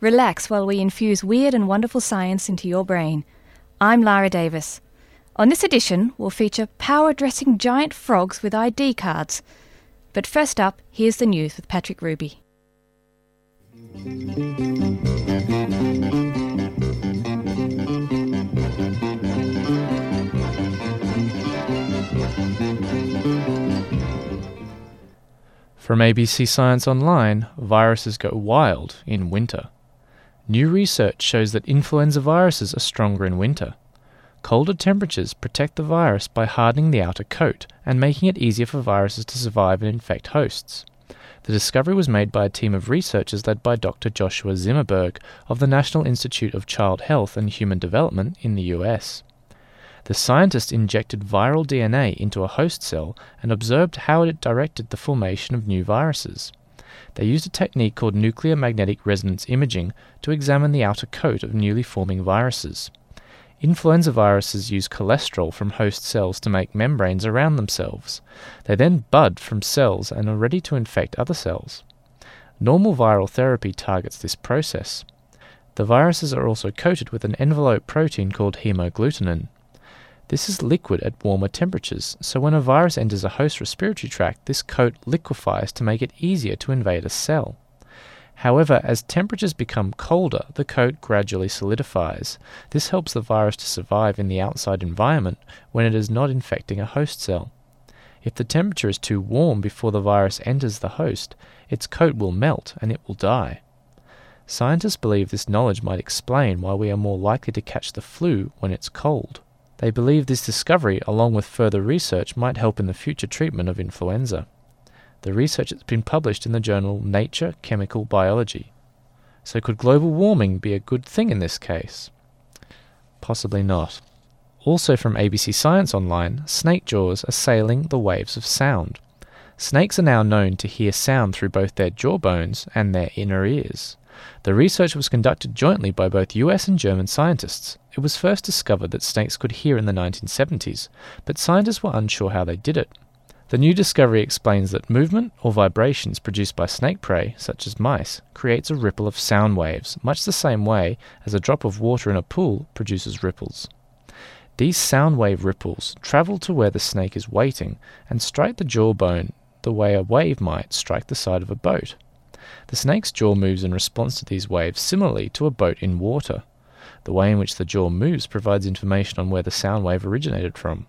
Relax while we infuse weird and wonderful science into your brain. I'm Lara Davis. On this edition, we'll feature power dressing giant frogs with ID cards. But first up, here's the news with Patrick Ruby. From ABC Science Online, viruses go wild in winter. New research shows that influenza viruses are stronger in winter. Colder temperatures protect the virus by hardening the outer coat and making it easier for viruses to survive and infect hosts. The discovery was made by a team of researchers led by Dr. Joshua Zimmerberg of the National Institute of Child Health and Human Development in the US. The scientists injected viral DNA into a host cell and observed how it directed the formation of new viruses. They used a technique called nuclear magnetic resonance imaging to examine the outer coat of newly forming viruses. Influenza viruses use cholesterol from host cells to make membranes around themselves. They then bud from cells and are ready to infect other cells. Normal viral therapy targets this process. The viruses are also coated with an envelope protein called hemagglutinin. This is liquid at warmer temperatures, so when a virus enters a host respiratory tract, this coat liquefies to make it easier to invade a cell. However, as temperatures become colder, the coat gradually solidifies. This helps the virus to survive in the outside environment when it is not infecting a host cell. If the temperature is too warm before the virus enters the host, its coat will melt and it will die. Scientists believe this knowledge might explain why we are more likely to catch the flu when it's cold. They believe this discovery, along with further research, might help in the future treatment of influenza. The research has been published in the journal Nature Chemical Biology. So, could global warming be a good thing in this case? Possibly not. Also from ABC Science Online, snake jaws are sailing the waves of sound. Snakes are now known to hear sound through both their jaw bones and their inner ears. The research was conducted jointly by both US and German scientists. It was first discovered that snakes could hear in the 1970s, but scientists were unsure how they did it. The new discovery explains that movement or vibrations produced by snake prey, such as mice, creates a ripple of sound waves, much the same way as a drop of water in a pool produces ripples. These sound wave ripples travel to where the snake is waiting and strike the jawbone the way a wave might strike the side of a boat. The snake's jaw moves in response to these waves similarly to a boat in water. The way in which the jaw moves provides information on where the sound wave originated from.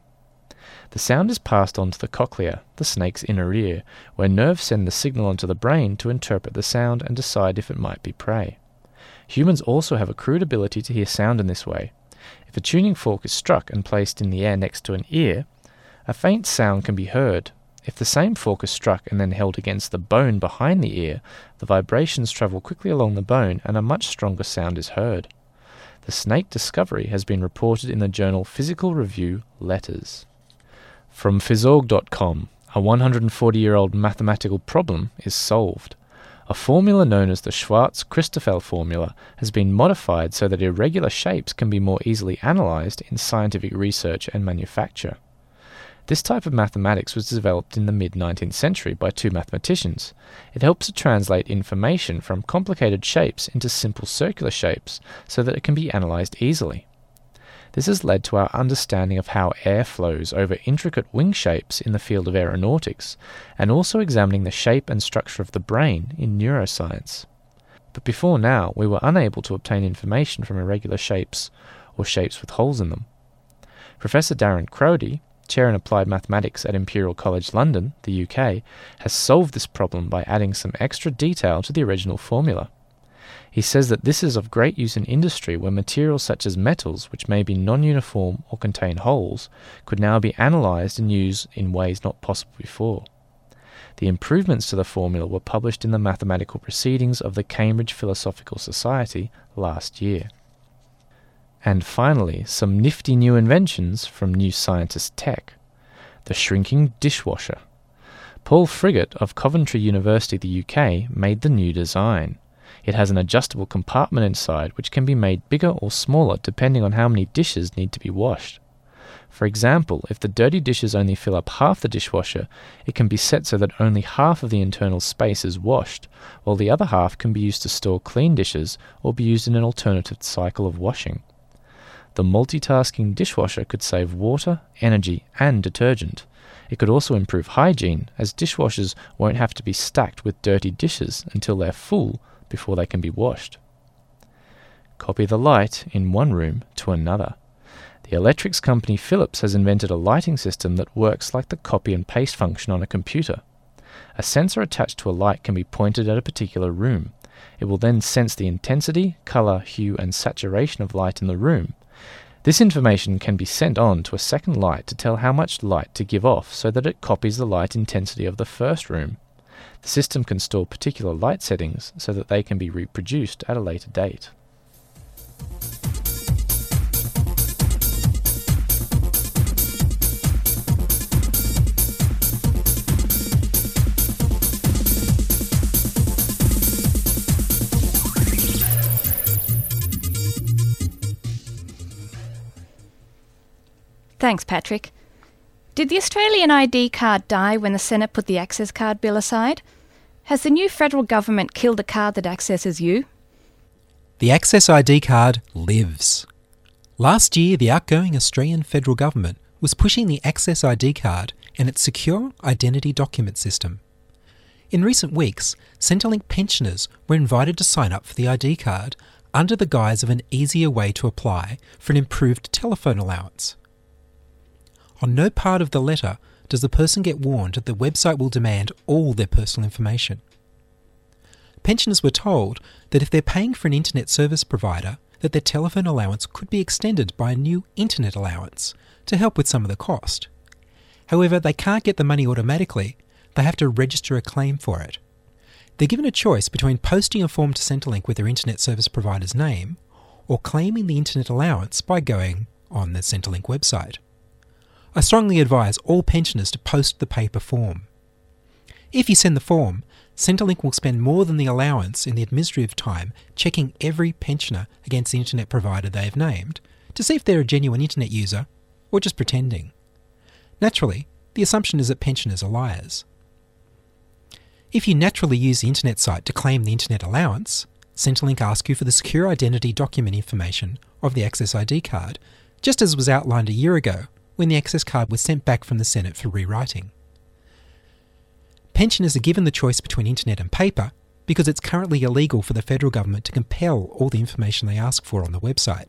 The sound is passed on to the cochlea, the snake's inner ear, where nerves send the signal onto the brain to interpret the sound and decide if it might be prey. Humans also have a crude ability to hear sound in this way. If a tuning fork is struck and placed in the air next to an ear, a faint sound can be heard. If the same fork is struck and then held against the bone behind the ear, the vibrations travel quickly along the bone and a much stronger sound is heard. The snake discovery has been reported in the journal Physical Review Letters. From Phys.org.com, a 140 year old mathematical problem is solved. A formula known as the Schwarz Christoffel formula has been modified so that irregular shapes can be more easily analyzed in scientific research and manufacture. This type of mathematics was developed in the mid 19th century by two mathematicians. It helps to translate information from complicated shapes into simple circular shapes so that it can be analyzed easily. This has led to our understanding of how air flows over intricate wing shapes in the field of aeronautics, and also examining the shape and structure of the brain in neuroscience. But before now, we were unable to obtain information from irregular shapes or shapes with holes in them. Professor Darren Crowdy, Chair in Applied Mathematics at Imperial College London, the UK, has solved this problem by adding some extra detail to the original formula. He says that this is of great use in industry where materials such as metals, which may be non uniform or contain holes, could now be analysed and used in ways not possible before. The improvements to the formula were published in the Mathematical Proceedings of the Cambridge Philosophical Society last year. And finally, some nifty new inventions from New Scientist Tech. The shrinking dishwasher. Paul Frigott of Coventry University, the UK, made the new design. It has an adjustable compartment inside which can be made bigger or smaller depending on how many dishes need to be washed. For example, if the dirty dishes only fill up half the dishwasher, it can be set so that only half of the internal space is washed, while the other half can be used to store clean dishes or be used in an alternative cycle of washing. The multitasking dishwasher could save water, energy, and detergent. It could also improve hygiene, as dishwashers won't have to be stacked with dirty dishes until they're full before they can be washed. Copy the light in one room to another. The electrics company Philips has invented a lighting system that works like the copy and paste function on a computer. A sensor attached to a light can be pointed at a particular room. It will then sense the intensity, color, hue, and saturation of light in the room. This information can be sent on to a second light to tell how much light to give off so that it copies the light intensity of the first room. The system can store particular light settings so that they can be reproduced at a later date. Thanks, Patrick. Did the Australian ID card die when the Senate put the Access Card Bill aside? Has the new federal government killed a card that accesses you? The Access ID card lives. Last year, the outgoing Australian federal government was pushing the Access ID card and its secure identity document system. In recent weeks, Centrelink pensioners were invited to sign up for the ID card under the guise of an easier way to apply for an improved telephone allowance. On no part of the letter does the person get warned that the website will demand all their personal information. Pensioners were told that if they're paying for an internet service provider, that their telephone allowance could be extended by a new internet allowance to help with some of the cost. However, they can't get the money automatically, they have to register a claim for it. They're given a choice between posting a form to Centrelink with their internet service provider's name or claiming the internet allowance by going on the Centrelink website. I strongly advise all pensioners to post the paper form. If you send the form, Centrelink will spend more than the allowance in the administrative time checking every pensioner against the internet provider they have named to see if they're a genuine internet user or just pretending. Naturally, the assumption is that pensioners are liars. If you naturally use the internet site to claim the internet allowance, Centrelink asks you for the secure identity document information of the Access ID card, just as was outlined a year ago when the access card was sent back from the Senate for rewriting. Pensioners are given the choice between internet and paper because it's currently illegal for the federal government to compel all the information they ask for on the website.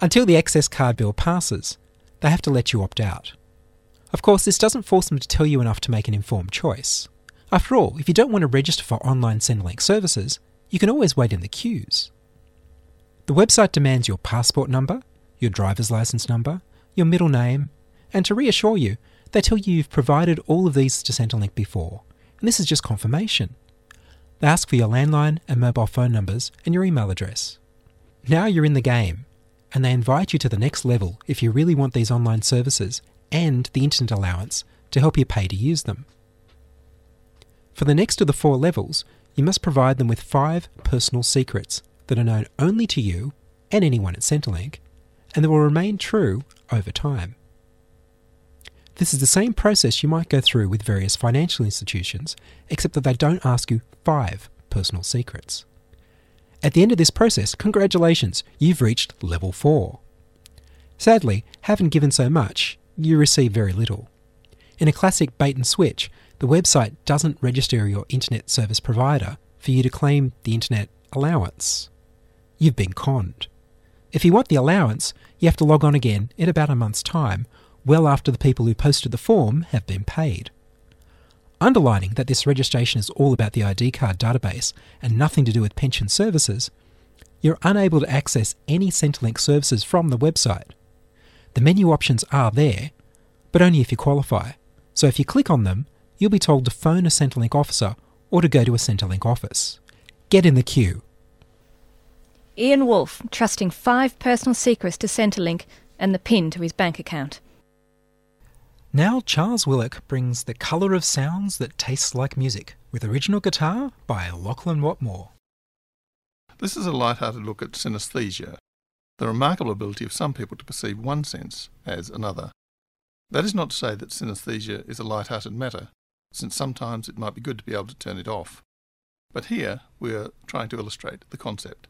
Until the access card bill passes, they have to let you opt out. Of course, this doesn't force them to tell you enough to make an informed choice. After all, if you don't want to register for online Centrelink services, you can always wait in the queues. The website demands your passport number, your driver's license number, your middle name, and to reassure you, they tell you you've provided all of these to Centrelink before, and this is just confirmation. They ask for your landline and mobile phone numbers and your email address. Now you're in the game, and they invite you to the next level if you really want these online services and the internet allowance to help you pay to use them. For the next of the four levels, you must provide them with five personal secrets that are known only to you and anyone at Centrelink, and that will remain true over time. This is the same process you might go through with various financial institutions, except that they don't ask you five personal secrets. At the end of this process, congratulations, you've reached level 4. Sadly, having given so much, you receive very little. In a classic bait and switch, the website doesn't register your internet service provider for you to claim the internet allowance. You've been conned. If you want the allowance, you have to log on again in about a month's time, well after the people who posted the form have been paid. Underlining that this registration is all about the ID card database and nothing to do with pension services, you're unable to access any Centrelink services from the website. The menu options are there, but only if you qualify. So if you click on them, you'll be told to phone a Centrelink officer or to go to a Centrelink office. Get in the queue. Ian Wolfe trusting five personal secrets to Centrelink and the PIN to his bank account. Now Charles Willock brings the colour of sounds that tastes like music with original guitar by Lachlan Watmore. This is a light-hearted look at synesthesia, the remarkable ability of some people to perceive one sense as another. That is not to say that synesthesia is a light-hearted matter, since sometimes it might be good to be able to turn it off. But here we are trying to illustrate the concept.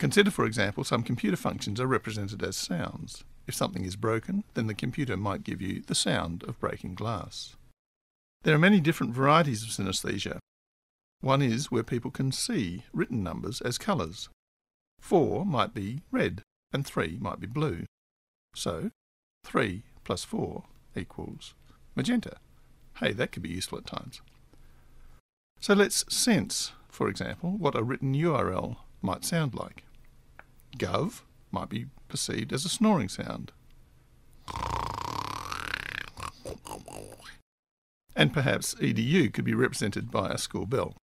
Consider, for example, some computer functions are represented as sounds. If something is broken, then the computer might give you the sound of breaking glass. There are many different varieties of synesthesia. One is where people can see written numbers as colours. Four might be red, and three might be blue. So, three plus four equals magenta. Hey, that could be useful at times. So let's sense, for example, what a written URL might sound like. Gov might be perceived as a snoring sound. And perhaps edu could be represented by a school bell.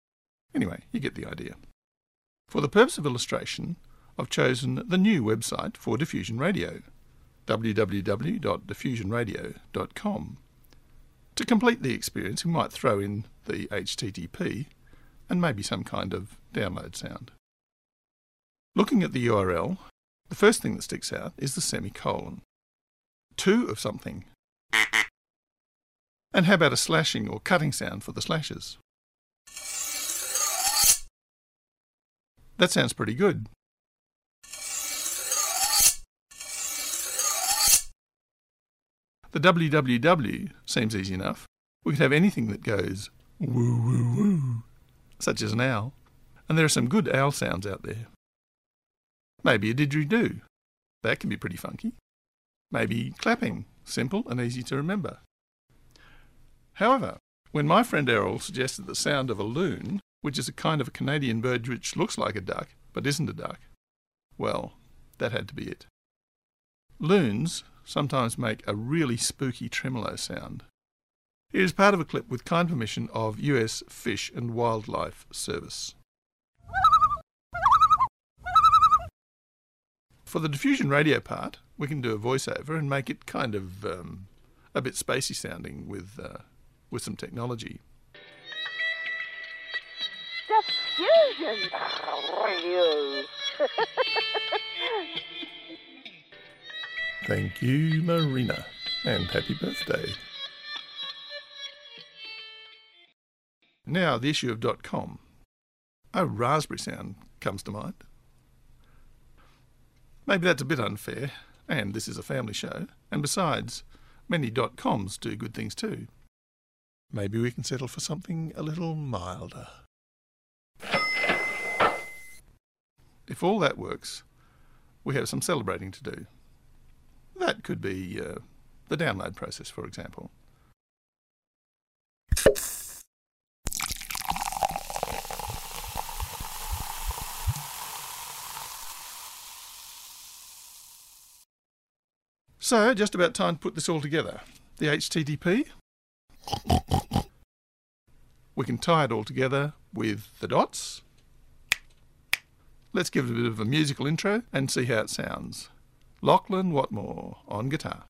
Anyway, you get the idea. For the purpose of illustration, I've chosen the new website for Diffusion Radio, www.diffusionradio.com. To complete the experience, we might throw in the HTTP and maybe some kind of download sound. Looking at the URL, the first thing that sticks out is the semicolon. Two of something. And how about a slashing or cutting sound for the slashes? That sounds pretty good. The www seems easy enough. We could have anything that goes woo woo woo, such as an owl. And there are some good owl sounds out there. Maybe a didgeridoo. That can be pretty funky. Maybe clapping, simple and easy to remember. However, when my friend Errol suggested the sound of a loon, which is a kind of a Canadian bird which looks like a duck but isn't a duck, well, that had to be it. Loons sometimes make a really spooky tremolo sound. Is part of a clip with kind permission of US Fish and Wildlife Service. For the diffusion radio part, we can do a voiceover and make it kind of um, a bit spacey sounding with uh, with some technology. Diffusion Radio. Thank you, Marina, and happy birthday. Now, the issue of .com. A raspberry sound comes to mind. Maybe that's a bit unfair, and this is a family show, and besides, many dot .coms do good things too. Maybe we can settle for something a little milder. If all that works, we have some celebrating to do. That could be uh, the download process, for example. So, just about time to put this all together. The HTTP. We can tie it all together with the dots. Let's give it a bit of a musical intro and see how it sounds. Lachlan Watmore on guitar.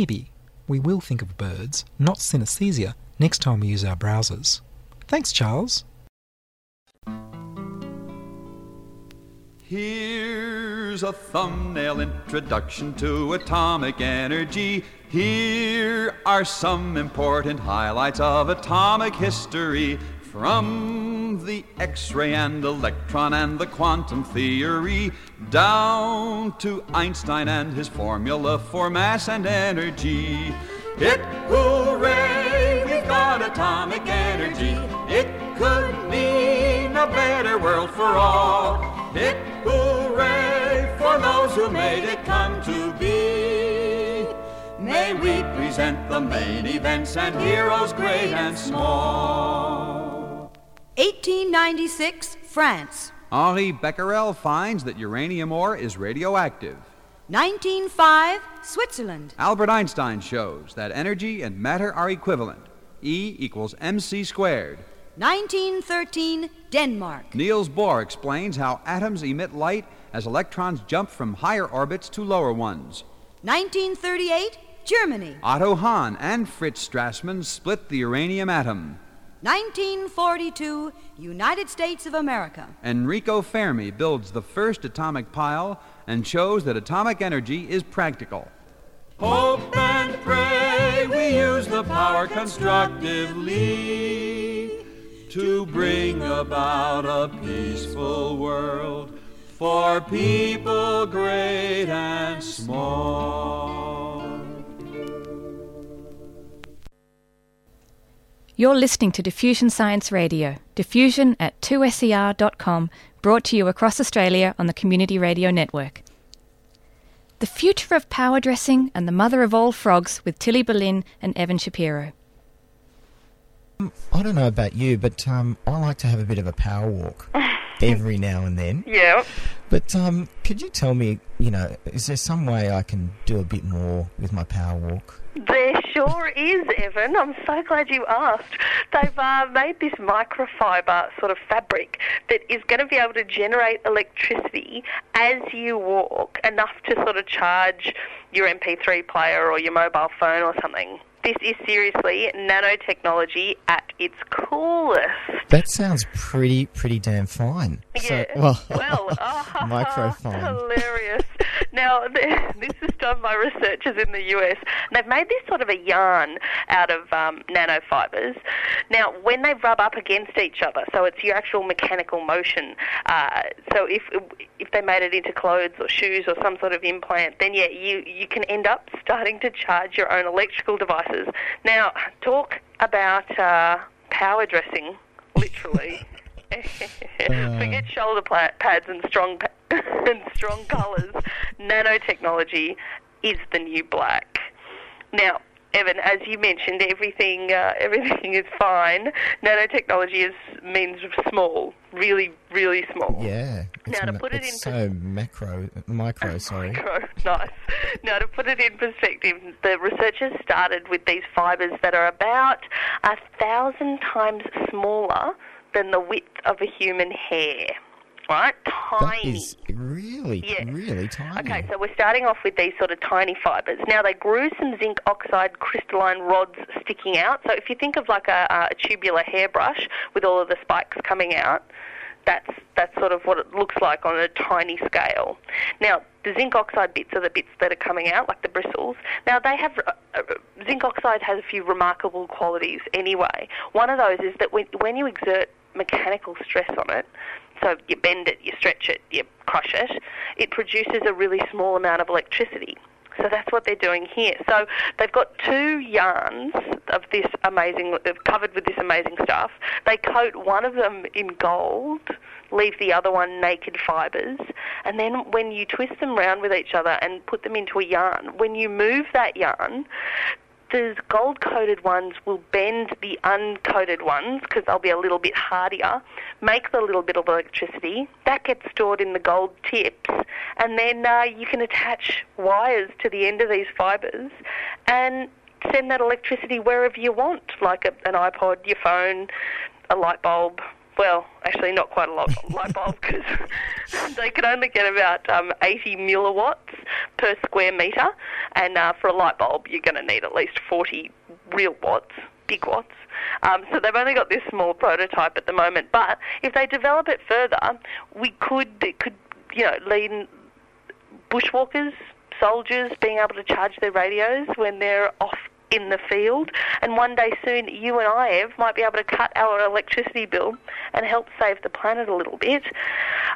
Maybe we will think of birds, not synesthesia, next time we use our browsers. Thanks, Charles. Here's a thumbnail introduction to atomic energy. Here are some important highlights of atomic history from the X ray and electron and the quantum theory, down to Einstein and his formula for mass and energy. Hooray, we've got atomic energy. It could mean a better world for all. Hooray for those who made it come to be. May we present the main events and heroes great and small. 1896, France. Henri Becquerel finds that uranium ore is radioactive. 1905, Switzerland. Albert Einstein shows that energy and matter are equivalent. E equals mc squared. 1913, Denmark. Niels Bohr explains how atoms emit light as electrons jump from higher orbits to lower ones. 1938, Germany. Otto Hahn and Fritz Strassmann split the uranium atom. 1942, United States of America. Enrico Fermi builds the first atomic pile and shows that atomic energy is practical. Hope and pray we use the power constructively to bring about a peaceful world for people great and small. You're listening to Diffusion Science Radio, diffusion at 2ser.com, brought to you across Australia on the Community Radio Network. The future of power dressing and the mother of all frogs with Tilly Berlin and Evan Shapiro. I don't know about you, but um, I like to have a bit of a power walk every now and then. Yeah. But um, could you tell me, you know, is there some way I can do a bit more with my power walk? There sure is, Evan. I'm so glad you asked. They've uh, made this microfiber sort of fabric that is going to be able to generate electricity as you walk, enough to sort of charge your MP3 player or your mobile phone or something. This is seriously nanotechnology at its coolest. That sounds pretty, pretty damn fine. Yeah. So, well, well, fine. hilarious. Now, this is done by researchers in the US. They've made this sort of a yarn out of um, nanofibers. Now, when they rub up against each other, so it's your actual mechanical motion. Uh, so if if they made it into clothes or shoes or some sort of implant, then yeah, you you can end up starting to charge your own electrical Now, talk about uh, power dressing, literally. Forget shoulder pads and strong pa- and strong colours. Nanotechnology is the new black. Now, Evan, as you mentioned, everything uh, everything is fine. Nanotechnology is means small, really, really small. Yeah. Now, to ma- put it in so macro, micro, sorry. Micro, nice. Now, to put it in perspective, the researchers started with these fibres that are about a thousand times smaller than the width of a human hair. Right? Tiny. is really, really tiny. Okay, so we're starting off with these sort of tiny fibres. Now they grew some zinc oxide crystalline rods sticking out. So if you think of like a, a tubular hairbrush with all of the spikes coming out, that's that's sort of what it looks like on a tiny scale. Now the zinc oxide bits are the bits that are coming out, like the bristles. Now they have uh, uh, zinc oxide has a few remarkable qualities anyway. One of those is that when when you exert mechanical stress on it, so you bend it, you stretch it, you crush it, it produces a really small amount of electricity. So that's what they're doing here. So they've got two yarns of this amazing, covered with this amazing stuff. They coat one of them in gold, leave the other one naked fibres, and then when you twist them round with each other and put them into a yarn, when you move that yarn, the gold coated ones will bend the uncoated ones because they'll be a little bit hardier, make the little bit of electricity. That gets stored in the gold tips, and then uh, you can attach wires to the end of these fibres and send that electricity wherever you want, like a, an iPod, your phone, a light bulb. Well, actually, not quite a lot, light bulb because they can only get about um, 80 milliwatts per square metre, and uh, for a light bulb, you're going to need at least 40 real watts, big watts. Um, so they've only got this small prototype at the moment, but if they develop it further, we could it could you know lead bushwalkers, soldiers being able to charge their radios when they're off in the field. And one day soon, you and I, Ev, might be able to cut our electricity bill and help save the planet a little bit.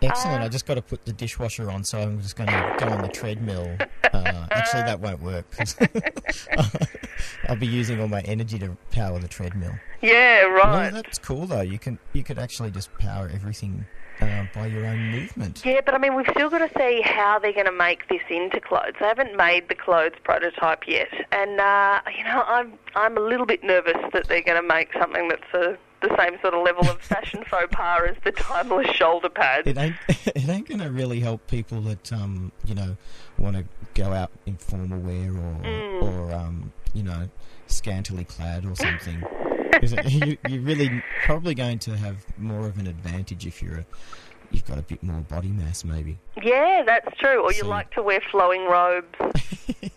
Excellent. Uh, I just got to put the dishwasher on, so I'm just going to go on the treadmill. Uh, actually, that won't work I'll be using all my energy to power the treadmill. Yeah, Well, right. that's cool though. You can you could actually just power everything uh, by your own movement. Yeah, but I mean, we've still got to see how they're going to make this into clothes. They haven't made the clothes prototype yet, and uh, you know, I'm I'm a little bit nervous that they're going to make something that's uh the same sort of level of fashion faux pas as the timeless shoulder pads. It ain't it ain't going to really help people that um you know want to go out in formal wear or Mm. or um you know scantily clad or something. you, you're really probably going to have more of an advantage if you're a, you've got a bit more body mass maybe. Yeah, that's true. Or you like to wear flowing robes.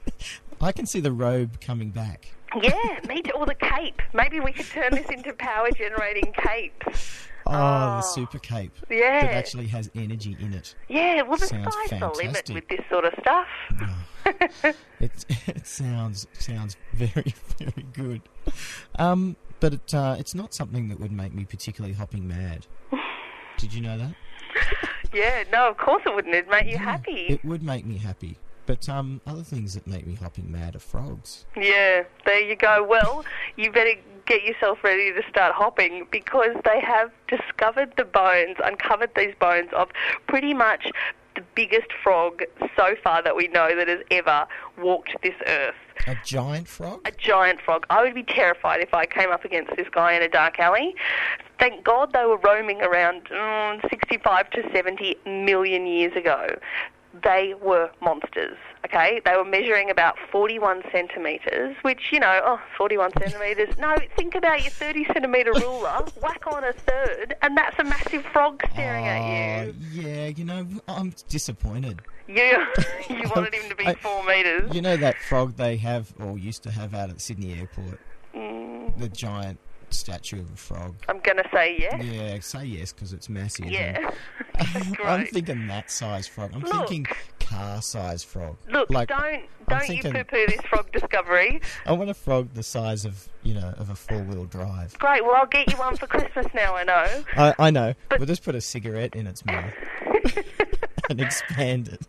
I can see the robe coming back. yeah, me too. Or the cape. Maybe we could turn this into power generating capes. Oh, the super cape. Yeah. That actually has energy in it. Yeah, well, the Sounds sky's the limit with this sort of stuff. It it sounds sounds very very good. Um, but it uh, it's not something that would make me particularly hopping mad. Did you know that? Yeah, no, of course it wouldn't. It'd make you happy. It would make me happy. But um, other things that make me hopping mad are frogs. Yeah, there you go. Well, you better get yourself ready to start hopping because they have discovered the bones, uncovered these bones of pretty much the biggest frog so far that we know that has ever walked this earth. A giant frog? A giant frog. I would be terrified if I came up against this guy in a dark alley. Thank God they were roaming around mm, 65 to 70 million years ago. They were monsters, okay? They were measuring about 41 centimetres, which, you know, oh, 41 centimetres. No, think about your 30 centimetre ruler, whack on a third, and that's a massive frog staring at you. Uh, yeah, you know, I'm disappointed. You, you wanted him to be I- four metres. You know that frog they have, or used to have out at Sydney Airport? Mm, The giant statue of a frog. I'm going to say yes. Yeah, say yes because it's massive. Yeah. I'm thinking that size frog. I'm Look. thinking car size frog. Look, like, don't don't you thinking- poo-poo this frog discovery. I want a frog the size of you know of a four wheel drive. Great. Well, I'll get you one for Christmas now. I know. I, I know. we'll just put a cigarette in its mouth and expand it.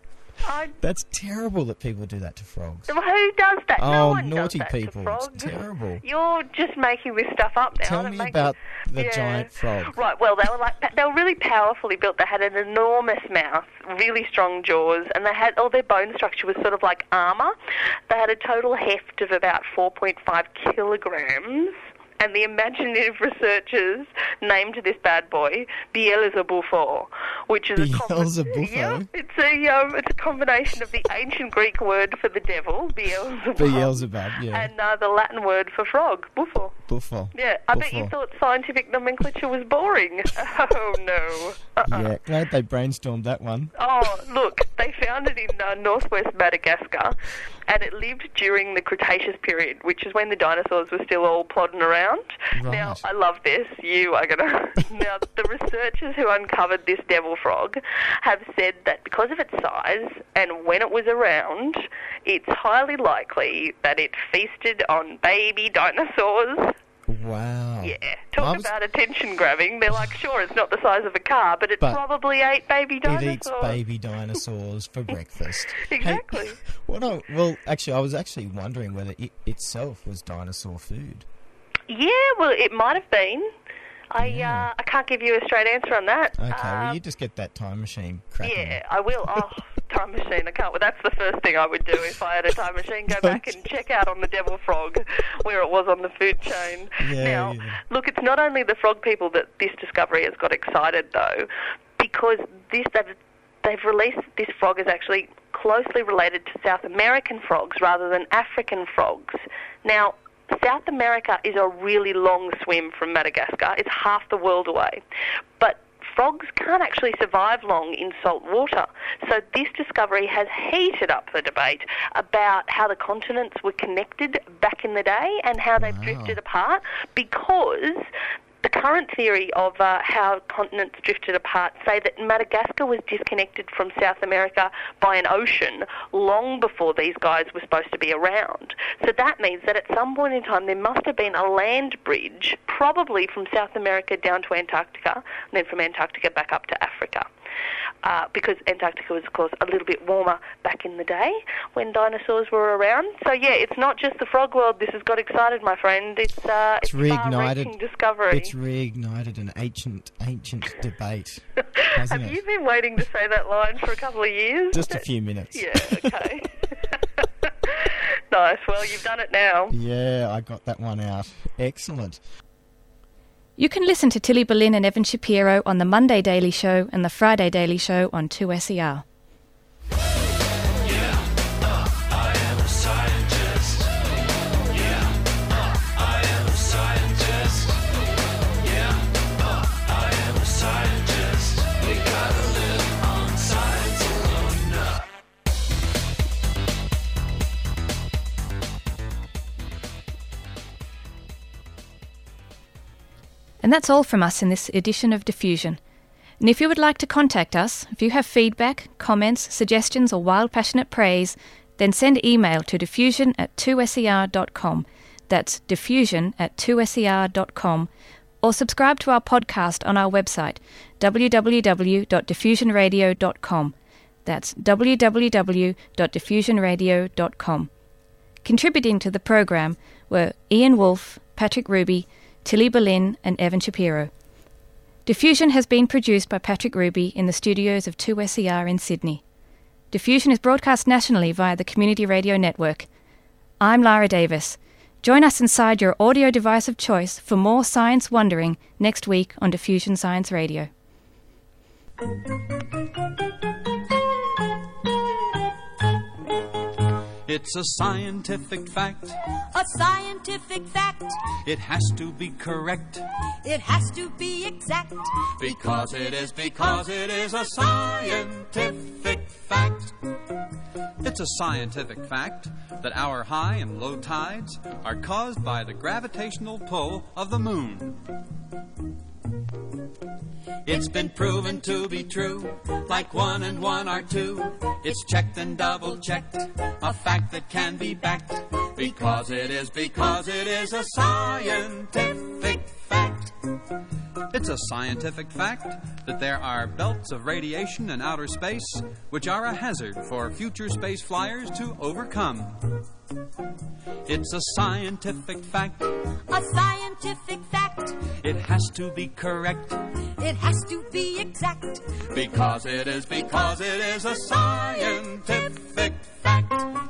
I, That's terrible that people do that to frogs. Well, who does that? no Oh, one naughty does that people. To It's terrible. You're just making this stuff up now. Tell me about it- the Yeah. giant frog. Right. Well, they were like they were really powerfully built. They had an enormous mouth, really strong jaws, and they had all their bone structure was sort of like armor. They had a total heft of about 4.5 kilograms. And the imaginative researchers named this bad boy Beelzebufo, which is a com- Yeah, it's a um, it's a combination of the ancient Greek word for the devil, Beelzebub, Beelzebub, yeah. and uh, the Latin word for frog, bufo. Buffalo. Yeah, I bet you thought scientific nomenclature was boring. Oh no. Uh-uh. Yeah, glad they brainstormed that one. Oh, look, they found it in uh, northwest Madagascar, and it lived during the Cretaceous period, which is when the dinosaurs were still all plodding around. Now, I love this. You are gonna. now, the researchers who uncovered this devil frog have said that because of its size and when it was around, it's highly likely that it feasted on baby dinosaurs. Wow. Yeah, talk was- about attention grabbing. They're like, sure, it's not the size of a car, but it But probably ate baby dinosaurs. It eats baby dinosaurs for breakfast. Exactly. Hey, what I, well, actually, I was actually wondering whether it itself was dinosaur food. Yeah, well, it might have been. I uh, I can't give you a straight answer on that. Okay, well, Um, you just get that time machine cracking. yeah, I will. Oh, time machine! I can't. Well, that's the first thing I would do if I had a time machine. Go back and check out on the devil frog where it was on the food chain. Yeah, now, yeah. look, it's not only the frog people that this discovery has got excited though, because this they've, they've released this frog is actually closely related to South American frogs rather than African frogs. Now. South America is a really long swim from Madagascar. It's half the world away. But frogs can't actually survive long in salt water. So this discovery has heated up the debate about how the continents were connected back in the day and how they've drifted apart because current theory of uh, how continents drifted apart say that Madagascar was disconnected from South America by an ocean long before these guys were supposed to be around. So that means that at some point in time there must have been a land bridge, probably from South America down to Antarctica, and then from Antarctica back up to Africa. Uh, because Antarctica was, of course, a little bit warmer back in the day when dinosaurs were around. So yeah, it's not just the frog world. This has got excited, my friend. It's uh, It's it's reignited. discovery. It's reignited an ancient, ancient debate. Have it? you been waiting to say that line for a couple of years? Just a few minutes. Yeah. Okay. nice. Well, you've done it now. Yeah, I got that one out. Excellent. You can listen to Tilly Berlin and Evan Shapiro on the Monday Daily Show and the Friday Daily Show on E 2SER. And that's all from us in this edition of Diffusion. And if you would like to contact us, if you have feedback, comments, suggestions, or wild passionate praise, then send email to diffusion at 2ser.com. That's diffusion at 2ser.com. Or subscribe to our podcast on our website, www.diffusionradio.com. That's www.diffusionradio.com. Contributing to the program were Ian Wolfe, Patrick Ruby, Tilly Berlin, and Evan Shapiro. Diffusion has been produced by Patrick Ruby in the studios of 2SER in Sydney. Diffusion is broadcast nationally via the Community Radio Network. I'm Lara Davis. Join us inside your audio device of choice for more science wondering next week on Diffusion Science Radio. It's a scientific fact. A scientific fact. It has to be correct. It has to be exact. Because it is, because it is a scientific fact. It's a scientific fact that our high and low tides are caused by the gravitational pull of the moon. It's been proven to be true, like one and one are two. It's checked and double checked, a fact that can be backed. Because it is, because it is a scientific fact. It's a scientific fact that there are belts of radiation in outer space which are a hazard for future space flyers to overcome. It's a scientific fact. A scientific fact. It has to be correct. It has to be exact. Because it is, because it is a scientific fact.